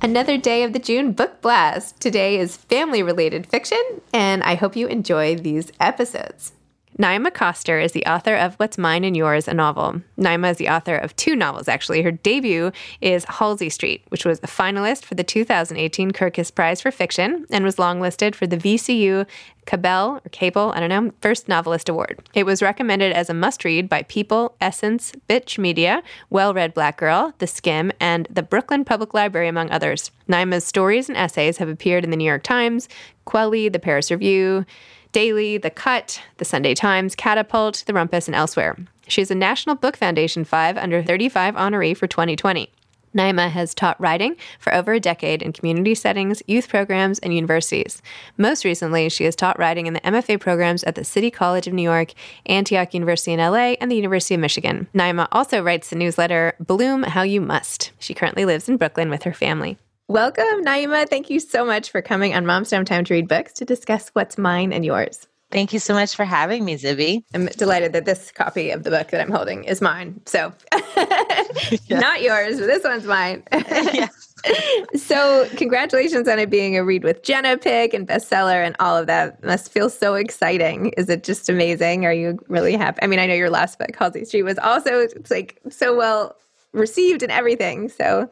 Another day of the June Book Blast. Today is family related fiction, and I hope you enjoy these episodes. Naima Coster is the author of What's Mine and Yours, a novel. Naima is the author of two novels, actually. Her debut is Halsey Street, which was a finalist for the 2018 Kirkus Prize for Fiction and was longlisted for the VCU Cabell or Cable, I don't know, First Novelist Award. It was recommended as a must read by People, Essence, Bitch Media, Well Read Black Girl, The Skim, and the Brooklyn Public Library, among others. Naima's stories and essays have appeared in the New York Times, Kweli, the Paris Review, Daily, The Cut, The Sunday Times, Catapult, The Rumpus, and elsewhere. She is a National Book Foundation 5 under 35 honoree for 2020. Naima has taught writing for over a decade in community settings, youth programs, and universities. Most recently, she has taught writing in the MFA programs at the City College of New York, Antioch University in LA, and the University of Michigan. Naima also writes the newsletter Bloom How You Must. She currently lives in Brooklyn with her family. Welcome, Naima. Thank you so much for coming on Mom's Don't Time to Read Books to discuss what's mine and yours. Thank you so much for having me, Zibby. I'm delighted that this copy of the book that I'm holding is mine. So, not yours, but this one's mine. so, congratulations on it being a read with Jenna pick and bestseller and all of that. Must feel so exciting. Is it just amazing? Are you really happy? I mean, I know your last book, Halsey Street, was also it's like so well received and everything. So,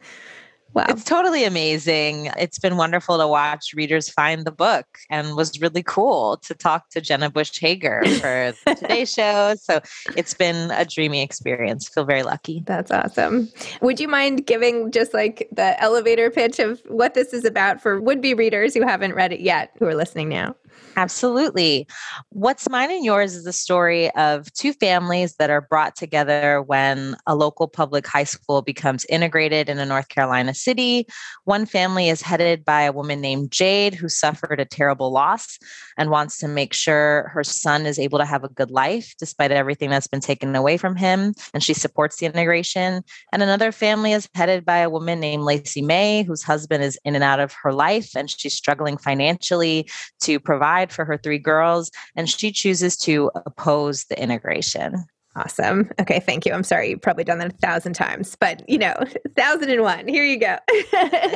wow. It's totally amazing. It's been wonderful to watch readers find the book and was really cool to talk to Jenna Bush Hager for the Today Show. So it's been a dreamy experience. Feel very lucky. That's awesome. Would you mind giving just like the elevator pitch of what this is about for would be readers who haven't read it yet who are listening now? Absolutely. What's mine and yours is the story of two families that are brought together when a local public high school becomes integrated in a North Carolina city. One family is headed by a woman named Jade who suffered a terrible loss and wants to make sure her son is able to have a good life despite everything that's been taken away from him. And she supports the integration. And another family is headed by a woman named Lacey May, whose husband is in and out of her life and she's struggling financially to provide for her three girls, and she chooses to oppose the integration. Awesome. Okay, thank you. I'm sorry, you've probably done that a thousand times, but you know, thousand and one. Here you go.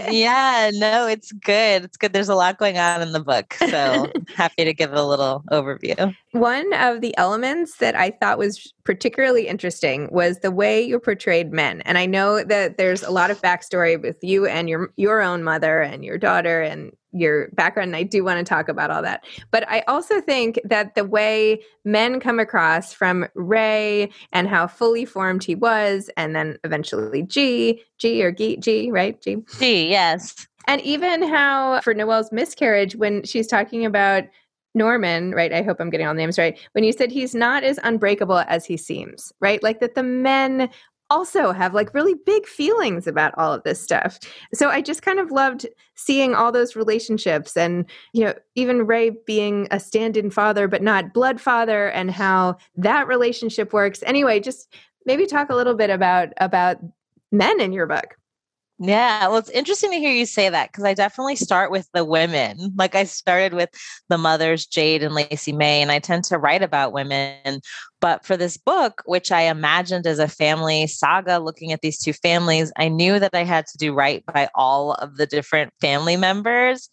yeah, no, it's good. It's good. There's a lot going on in the book. So happy to give a little overview. One of the elements that I thought was particularly interesting was the way you portrayed men. And I know that there's a lot of backstory with you and your your own mother and your daughter and your background and I do want to talk about all that. But I also think that the way men come across from Ray and how fully formed he was and then eventually G, G or G, G, right? G. G, yes. And even how for Noelle's miscarriage when she's talking about Norman, right? I hope I'm getting all the names right. When you said he's not as unbreakable as he seems, right? Like that the men also have like really big feelings about all of this stuff. So I just kind of loved seeing all those relationships and, you know, even Ray being a stand in father, but not blood father, and how that relationship works. Anyway, just maybe talk a little bit about about men in your book. Yeah, well, it's interesting to hear you say that because I definitely start with the women. Like I started with the mothers, Jade and Lacey May, and I tend to write about women. But for this book, which I imagined as a family saga looking at these two families, I knew that I had to do right by all of the different family members.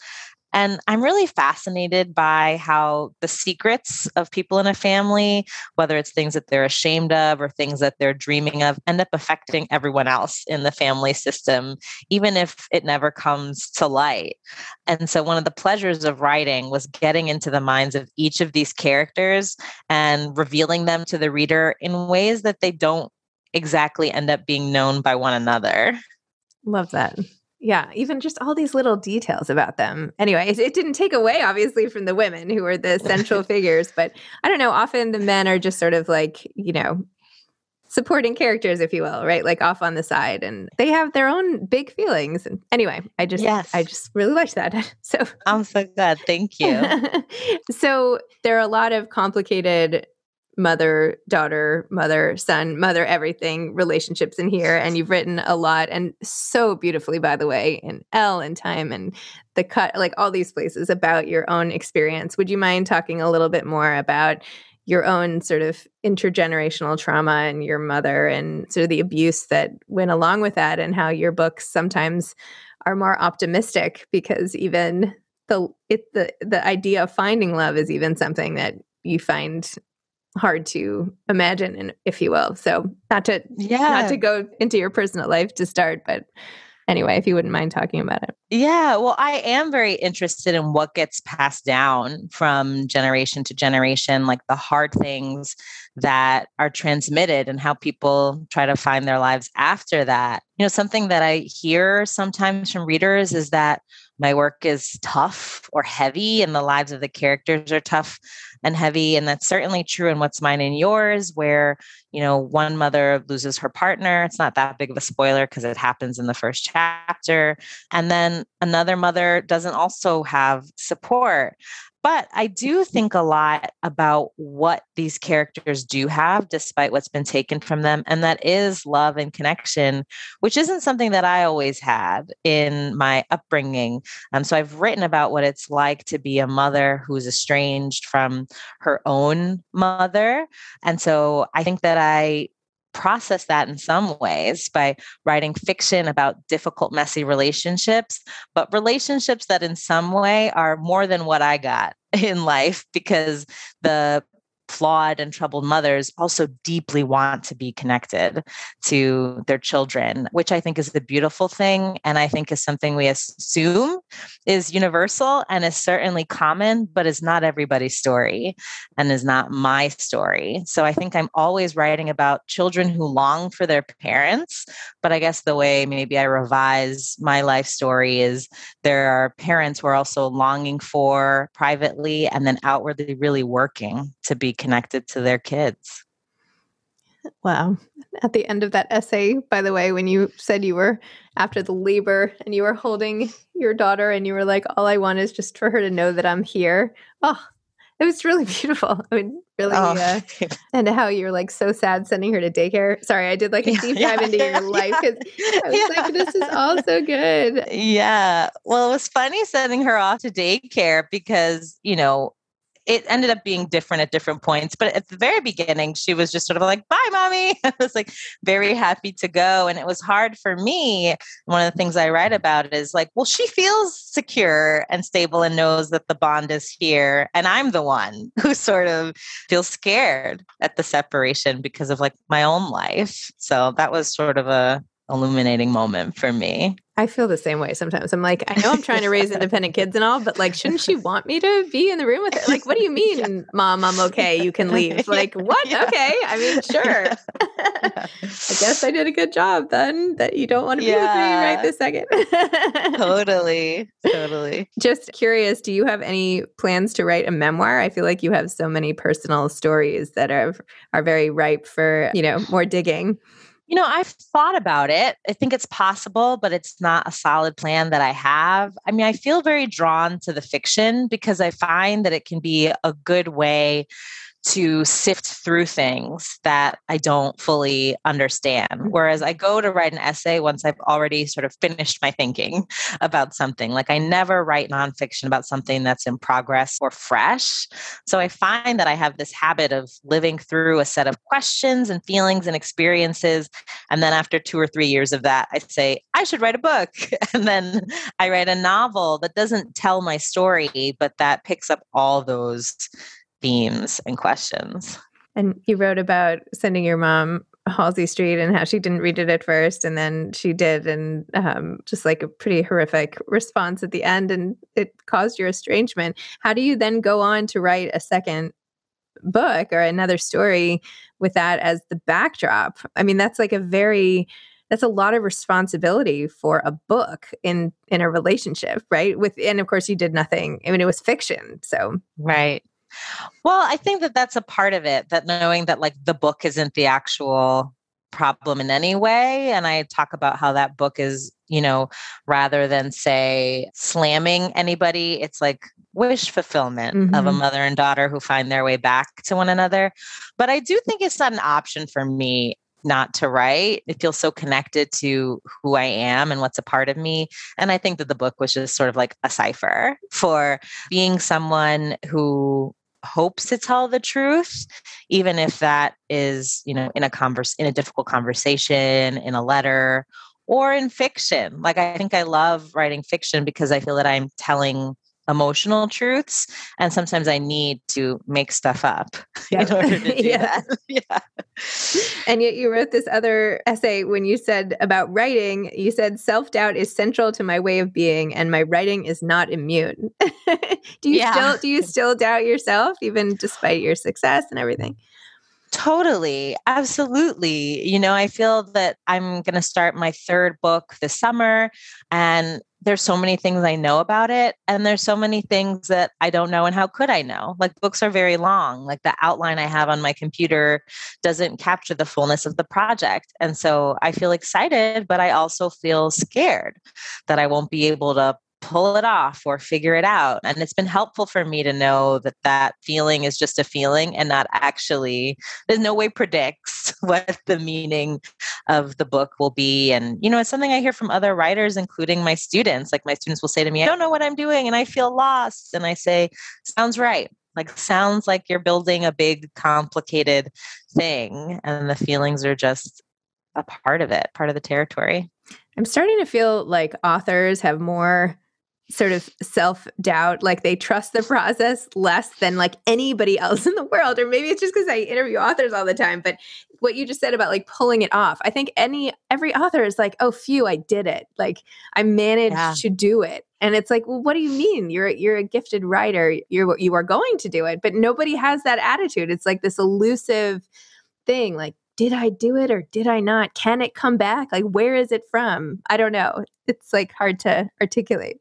And I'm really fascinated by how the secrets of people in a family, whether it's things that they're ashamed of or things that they're dreaming of, end up affecting everyone else in the family system, even if it never comes to light. And so, one of the pleasures of writing was getting into the minds of each of these characters and revealing them to the reader in ways that they don't exactly end up being known by one another. Love that. Yeah, even just all these little details about them. Anyway, it, it, didn't take away, obviously, from the women who were the central figures, but I don't know. Often the men are just sort of like, you know, supporting characters, if you will, right? Like off on the side, and they have their own big feelings. And anyway, I just, yes. I just really liked that. So I'm so glad. Thank you. so there are a lot of complicated mother daughter mother son mother everything relationships in here and you've written a lot and so beautifully by the way in Elle and time and the cut like all these places about your own experience. Would you mind talking a little bit more about your own sort of intergenerational trauma and your mother and sort of the abuse that went along with that and how your books sometimes are more optimistic because even the it the the idea of finding love is even something that you find hard to imagine and if you will. So not to yeah not to go into your personal life to start but anyway if you wouldn't mind talking about it. Yeah well i am very interested in what gets passed down from generation to generation like the hard things that are transmitted and how people try to find their lives after that. You know something that i hear sometimes from readers is that my work is tough or heavy and the lives of the characters are tough and heavy and that's certainly true in what's mine and yours where you know one mother loses her partner it's not that big of a spoiler because it happens in the first chapter and then another mother doesn't also have support but I do think a lot about what these characters do have, despite what's been taken from them. And that is love and connection, which isn't something that I always had in my upbringing. Um, so I've written about what it's like to be a mother who's estranged from her own mother. And so I think that I process that in some ways by writing fiction about difficult, messy relationships, but relationships that in some way are more than what I got in life because the flawed and troubled mothers also deeply want to be connected to their children, which I think is the beautiful thing. And I think is something we assume is universal and is certainly common, but is not everybody's story and is not my story. So I think I'm always writing about children who long for their parents. But I guess the way maybe I revise my life story is there are parents who are also longing for privately and then outwardly really working to be connected to their kids. Wow. At the end of that essay, by the way, when you said you were after the labor and you were holding your daughter and you were like, all I want is just for her to know that I'm here. Oh, it was really beautiful. I mean, really, oh. uh, and how you're like so sad sending her to daycare. Sorry, I did like a deep dive yeah, into yeah, your life because I was like, this is all so good. Yeah. Well, it was funny sending her off to daycare because, you know, it ended up being different at different points. But at the very beginning, she was just sort of like, bye, mommy. I was like very happy to go. And it was hard for me. One of the things I write about is like, well, she feels secure and stable and knows that the bond is here. And I'm the one who sort of feels scared at the separation because of like my own life. So that was sort of a illuminating moment for me. I feel the same way sometimes. I'm like, I know I'm trying to raise independent kids and all, but like, shouldn't she want me to be in the room with her? Like, what do you mean, yeah. mom? I'm okay. You can leave. Like, what? Yeah. Okay. I mean, sure. I guess I did a good job then that you don't want to be with me right this second. totally. Totally. Just curious, do you have any plans to write a memoir? I feel like you have so many personal stories that are are very ripe for, you know, more digging. You know, I've thought about it. I think it's possible, but it's not a solid plan that I have. I mean, I feel very drawn to the fiction because I find that it can be a good way to sift through things that I don't fully understand. Mm-hmm. Whereas I go to write an essay once I've already sort of finished my thinking about something. Like I never write nonfiction about something that's in progress or fresh. So I find that I have this habit of living through a set of questions and feelings and experiences. And then after two or three years of that, I say, I should write a book. And then I write a novel that doesn't tell my story, but that picks up all those themes and questions. And you wrote about sending your mom Halsey Street and how she didn't read it at first, and then she did, and um, just like a pretty horrific response at the end, and it caused your estrangement. How do you then go on to write a second book or another story with that as the backdrop? I mean, that's like a very that's a lot of responsibility for a book in in a relationship, right? With and of course you did nothing. I mean, it was fiction, so right. Well, I think that that's a part of it, that knowing that like the book isn't the actual problem in any way. And I talk about how that book is, you know, rather than say slamming anybody, it's like wish fulfillment mm-hmm. of a mm-hmm. mother and daughter who find their way back to one another. But I do think it's not an option for me not to write. It feels so connected to who I am and what's a part of me. And I think that the book was just sort of like a cipher for being someone who hopes to tell the truth even if that is you know in a converse in a difficult conversation in a letter or in fiction. Like i think i love writing fiction because i feel that i'm telling emotional truths and sometimes i need to make stuff up yep. in order to do yeah. that yeah and yet you wrote this other essay when you said about writing you said self-doubt is central to my way of being and my writing is not immune do you yeah. still do you still doubt yourself even despite your success and everything Totally. Absolutely. You know, I feel that I'm going to start my third book this summer and there's so many things I know about it and there's so many things that I don't know and how could I know? Like books are very long. Like the outline I have on my computer doesn't capture the fullness of the project. And so I feel excited, but I also feel scared that I won't be able to pull it off or figure it out. And it's been helpful for me to know that that feeling is just a feeling and not actually, there's no way predicts what the meaning of the book will be. And, you know, it's something I hear from other writers, including my students. Like my students will say to me, I don't know what I'm doing and I feel lost. And I say, sounds right. Like, sounds like you're building a big, complicated thing. And the feelings are just a part of it, part of the territory. I'm starting to feel like authors have more sort of self doubt, like they trust the process less than like anybody else in the world. Or maybe it's just because I interview authors all the time. But what you just said about like pulling it off, I think any every author is like, oh, phew, I did it. Like I managed yeah. to do it. And it's like, well, what do you mean? You're you're a gifted writer. You're you are going to do it, but nobody has that attitude. It's like this elusive thing. Like did I do it or did I not? Can it come back? Like, where is it from? I don't know. It's like hard to articulate.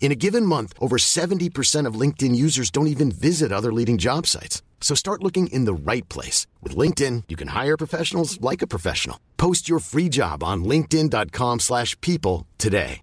In a given month, over 70% of LinkedIn users don't even visit other leading job sites. So start looking in the right place. With LinkedIn, you can hire professionals like a professional. Post your free job on linkedin.com slash people today.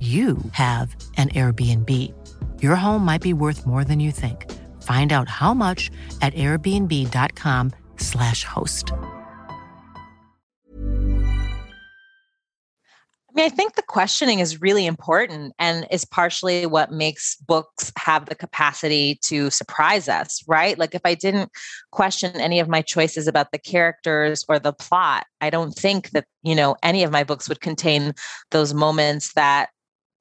you have an Airbnb. Your home might be worth more than you think. Find out how much at airbnb.com/slash host. I mean, I think the questioning is really important and is partially what makes books have the capacity to surprise us, right? Like, if I didn't question any of my choices about the characters or the plot, I don't think that, you know, any of my books would contain those moments that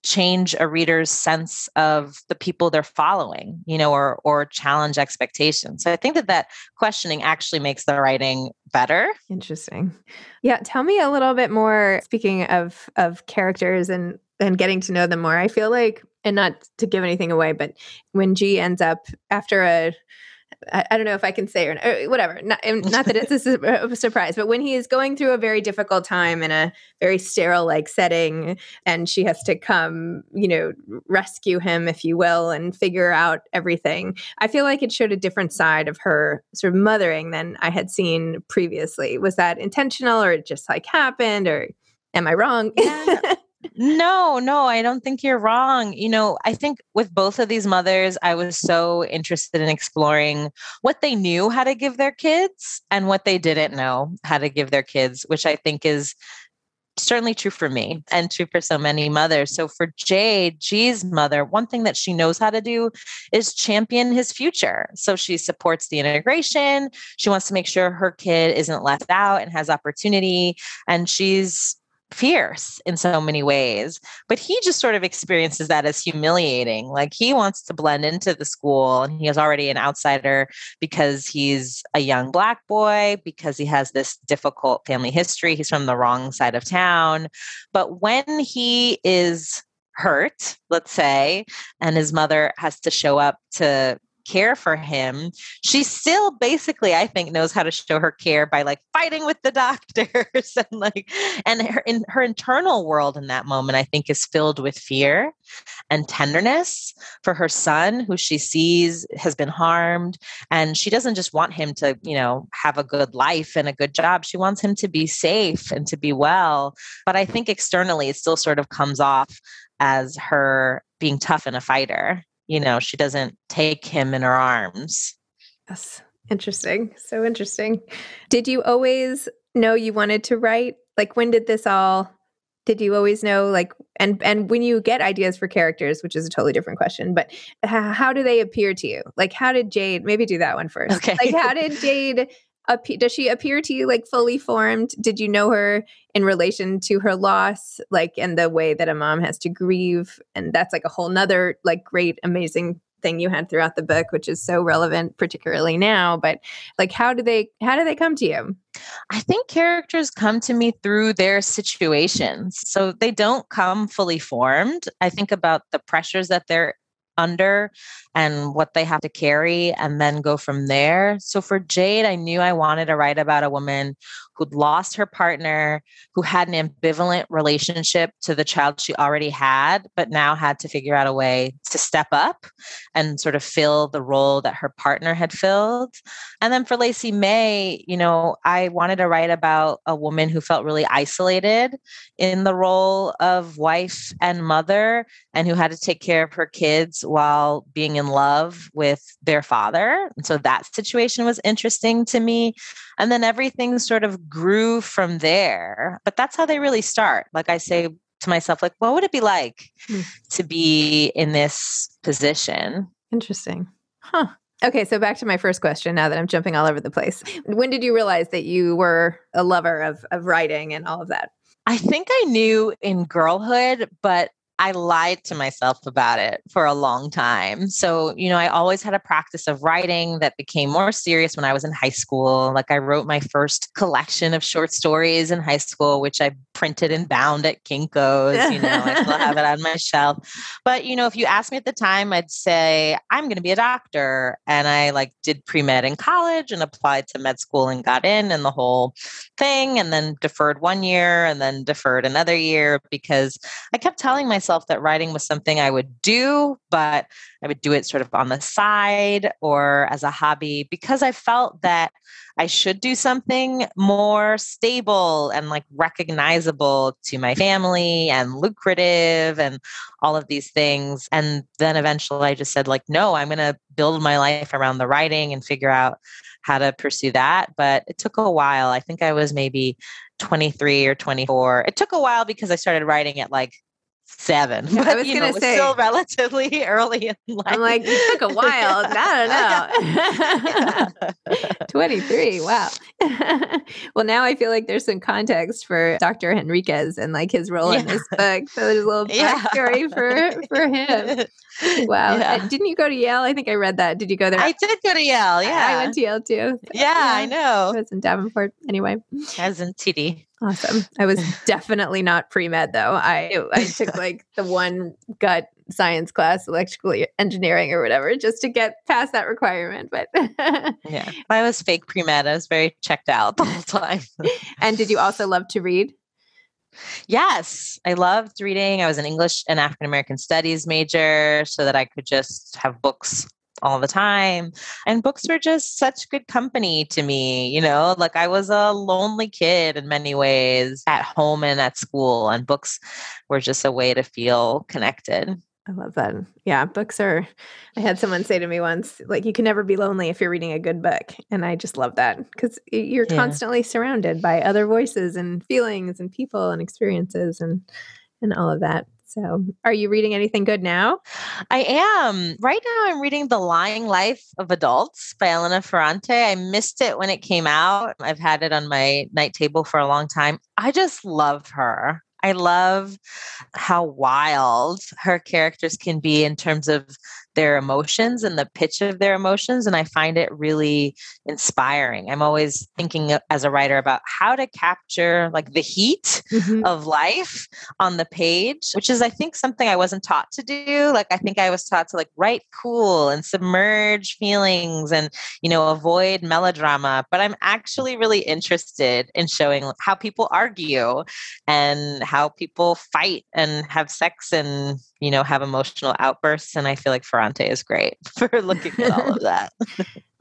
change a reader's sense of the people they're following you know or or challenge expectations. So i think that that questioning actually makes the writing better. Interesting. Yeah tell me a little bit more speaking of of characters and and getting to know them more i feel like and not to give anything away but when g ends up after a I, I, don't know if I can say or, or uh, whatever. Not, not that it's a, a, surprise, but when he is going through a very difficult time in a very sterile like setting, and she has to come, you know, rescue him, if you will, and figure out everything. I feel like it showed a different side of her sort of mothering than I had seen previously. Was that intentional, or it just like happened, or am I wrong? Yeah. No, no, I don't think you're wrong. You know, I think with both of these mothers, I was so interested in exploring what they knew how to give their kids and what they didn't know how to give their kids, which I think is certainly true for me and true for so many mothers. So for Jade, G's mother, one thing that she knows how to do is champion his future. So she supports the integration. She wants to make sure her kid isn't left out and has opportunity. And she's fierce in so many ways but he just sort of experiences that as humiliating like he wants to blend into the school and he is already an outsider because he's a young black boy because he has this difficult family history he's from the wrong side of town but when he is hurt let's say and his mother has to show up to care for him, she still basically, I think, knows how to show her care by like fighting with the doctors and like, and her in her internal world in that moment, I think, is filled with fear and tenderness for her son, who she sees has been harmed, and she doesn't just want him to, you know, have a good life and a good job. She wants him to be safe and to be well. But I think externally, it still sort of comes off as her being tough and a fighter you know, she doesn't take him in her arms. Yes. Interesting. So interesting. Did you always know you wanted to write? Like when did this all did you always know like and and when you get ideas for characters, which is a totally different question, but how, how do they appear to you? Like how did Jade maybe do that one first? Okay. Like how did Jade does she appear to you like fully formed? Did you know her in relation to her loss, like in the way that a mom has to grieve? And that's like a whole nother like great, amazing thing you had throughout the book, which is so relevant, particularly now. But like, how do they how do they come to you? I think characters come to me through their situations. So they don't come fully formed. I think about the pressures that they're under and what they have to carry and then go from there. So for Jade, I knew I wanted to write about a woman who'd lost her partner, who had an ambivalent relationship to the child she already had, but now had to figure out a way to step up and sort of fill the role that her partner had filled. And then for Lacey May, you know, I wanted to write about a woman who felt really isolated in the role of wife and mother and who had to take care of her kids while being in love with their father. And so that situation was interesting to me. And then everything sort of grew from there. But that's how they really start. Like I say to myself, like, what would it be like mm. to be in this position? Interesting. Huh. Okay, so back to my first question now that I'm jumping all over the place. When did you realize that you were a lover of, of writing and all of that? I think I knew in girlhood, but I lied to myself about it for a long time. So, you know, I always had a practice of writing that became more serious when I was in high school. Like, I wrote my first collection of short stories in high school, which I printed and bound at Kinko's. You know, I still have it on my shelf. But, you know, if you asked me at the time, I'd say, I'm going to be a doctor. And I like did pre med in college and applied to med school and got in and the whole thing, and then deferred one year and then deferred another year because I kept telling myself, myself that writing was something I would do, but I would do it sort of on the side or as a hobby because I felt that I should do something more stable and like recognizable to my family and lucrative and all of these things. And then eventually I just said, like, no, I'm going to build my life around the writing and figure out how to pursue that. But it took a while. I think I was maybe 23 or 24. It took a while because I started writing at like seven. Yeah, but, I was going to say still relatively early in life. I'm like, it took a while. I don't know. 23. Wow. well, now I feel like there's some context for Dr. Henriquez and like his role yeah. in this book. So there's a little backstory yeah. for for him. Wow. Yeah. Uh, didn't you go to Yale? I think I read that. Did you go there? I did go to Yale. Yeah. I went to Yale too. So, yeah, I know. I was in Davenport. Anyway. I was in TD. Awesome. I was definitely not pre med though. I I took like the one gut science class, electrical engineering or whatever, just to get past that requirement. But yeah, I was fake pre med. I was very checked out the whole time. and did you also love to read? Yes, I loved reading. I was an English and African American studies major so that I could just have books all the time. And books were just such good company to me. You know, like I was a lonely kid in many ways at home and at school, and books were just a way to feel connected. I love that. Yeah, books are. I had someone say to me once, like, you can never be lonely if you're reading a good book. And I just love that because you're yeah. constantly surrounded by other voices and feelings and people and experiences and and all of that. So, are you reading anything good now? I am. Right now, I'm reading The Lying Life of Adults by Elena Ferrante. I missed it when it came out. I've had it on my night table for a long time. I just love her. I love how wild her characters can be in terms of their emotions and the pitch of their emotions. And I find it really inspiring. I'm always thinking as a writer about how to capture like the heat mm-hmm. of life on the page, which is, I think, something I wasn't taught to do. Like, I think I was taught to like write cool and submerge feelings and, you know, avoid melodrama. But I'm actually really interested in showing how people argue and how people fight and have sex and you know, have emotional outbursts. And I feel like Ferrante is great for looking at all of that.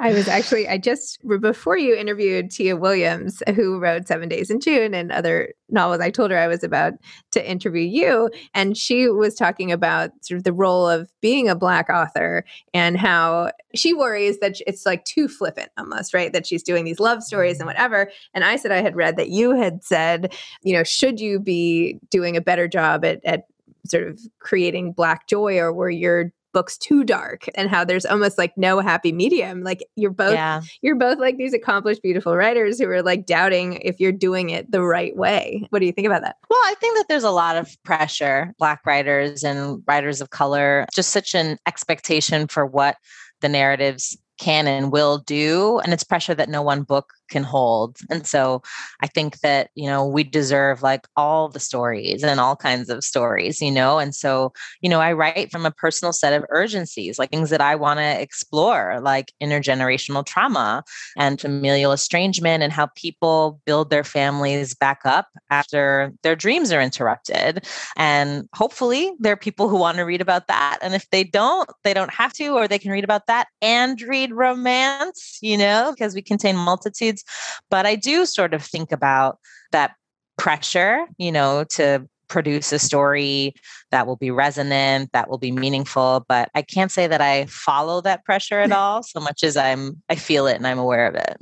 I was actually, I just, before you interviewed Tia Williams, who wrote Seven Days in June and other novels, I told her I was about to interview you. And she was talking about sort of the role of being a Black author and how she worries that it's like too flippant almost, right? That she's doing these love stories and whatever. And I said I had read that you had said, you know, should you be doing a better job at, at sort of creating black joy or where you're books too dark and how there's almost like no happy medium. Like you're both Yeah. you're both like these accomplished beautiful writers who are like doubting if you're doing it the right way. What do you think about that? Well, I think that there's a lot of pressure, Black writers and writers of color, just such an expectation for what the narratives can and will do. And it's pressure that no one book can hold. And so I think that, you know, we deserve like all the stories and all kinds of stories, you know? And so, you know, I write from a personal set of urgencies, like things that I want to explore, like intergenerational trauma and familial estrangement and how people build their families back up after their dreams are interrupted. And hopefully there are people who want to read about that. And if they don't, they don't have to, or they can read about that and read romance, you know, because we contain multitudes. But I do sort of think about that pressure, you know, to produce a story that will be resonant, that will be meaningful. But I can't say that I follow that pressure at all so much as I'm I feel it and I'm aware of it.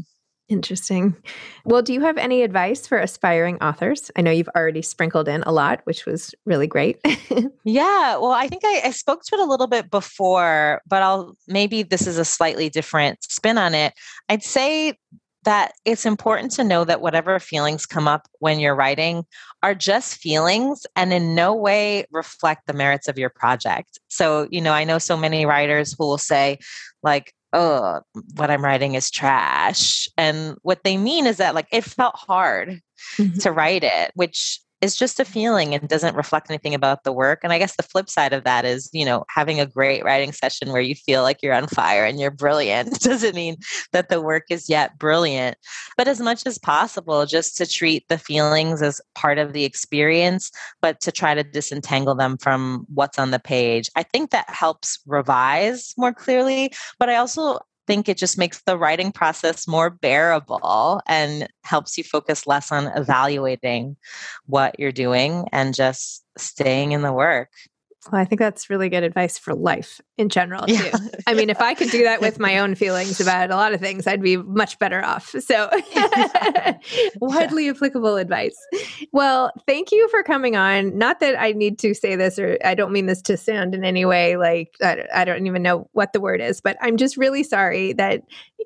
Interesting. Well, do you have any advice for aspiring authors? I know you've already sprinkled in a lot, which was really great. Yeah, well, I think I, I spoke to it a little bit before, but I'll maybe this is a slightly different spin on it. I'd say that it's important to know that whatever feelings come up when you're writing are just feelings and in no way reflect the merits of your project. So, you know, I know so many writers who will say, like, oh, what I'm writing is trash. And what they mean is that, like, it felt hard mm-hmm. to write it, which is just a feeling and doesn't reflect anything about the work. And I guess the flip side of that is, you know, having a great writing session where you feel like you're on fire and you're brilliant doesn't mean that the work is yet brilliant. But as much as possible, just to treat the feelings as part of the experience, but to try to disentangle them from what's on the page. I think that helps revise more clearly. But I also think it just makes the writing process more bearable and helps you focus less on evaluating what you're doing and just staying in the work. Well, I think that's really good advice for life in general, too. Yeah. I mean, if I could do that with my own feelings about a lot of things, I'd be much better off. So, widely applicable advice. Well, thank you for coming on. Not that I need to say this, or I don't mean this to sound in any way like I, I don't even know what the word is, but I'm just really sorry that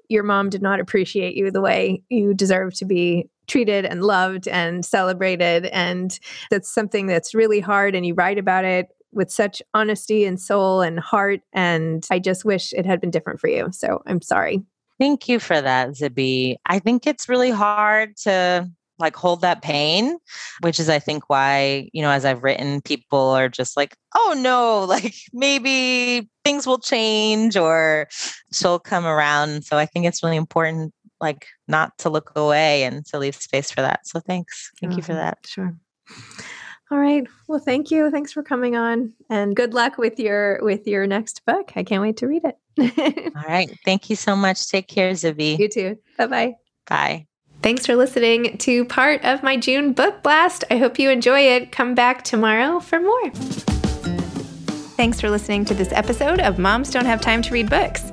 your mom did not appreciate you the way you deserve to be treated and loved and celebrated. And that's something that's really hard. And you write about it with such honesty and soul and heart. And I just wish it had been different for you. So I'm sorry. Thank you for that, Zibby. I think it's really hard to like hold that pain, which is I think why, you know, as I've written, people are just like, oh no, like maybe things will change or she'll come around. So I think it's really important like not to look away and to leave space for that. So thanks. Thank you for Mhm. that. Sure. All right. Well, thank you. Thanks for coming on and good luck with your with your next book. I can't wait to read it. All right. Thank you so much. Take care, Zibby. you too. Bye-bye. Bye. Thanks for listening to part of my June book blast. I hope you enjoy it. Come back tomorrow for more. Thanks for listening to this episode of Moms Don't Have Time to Read Books.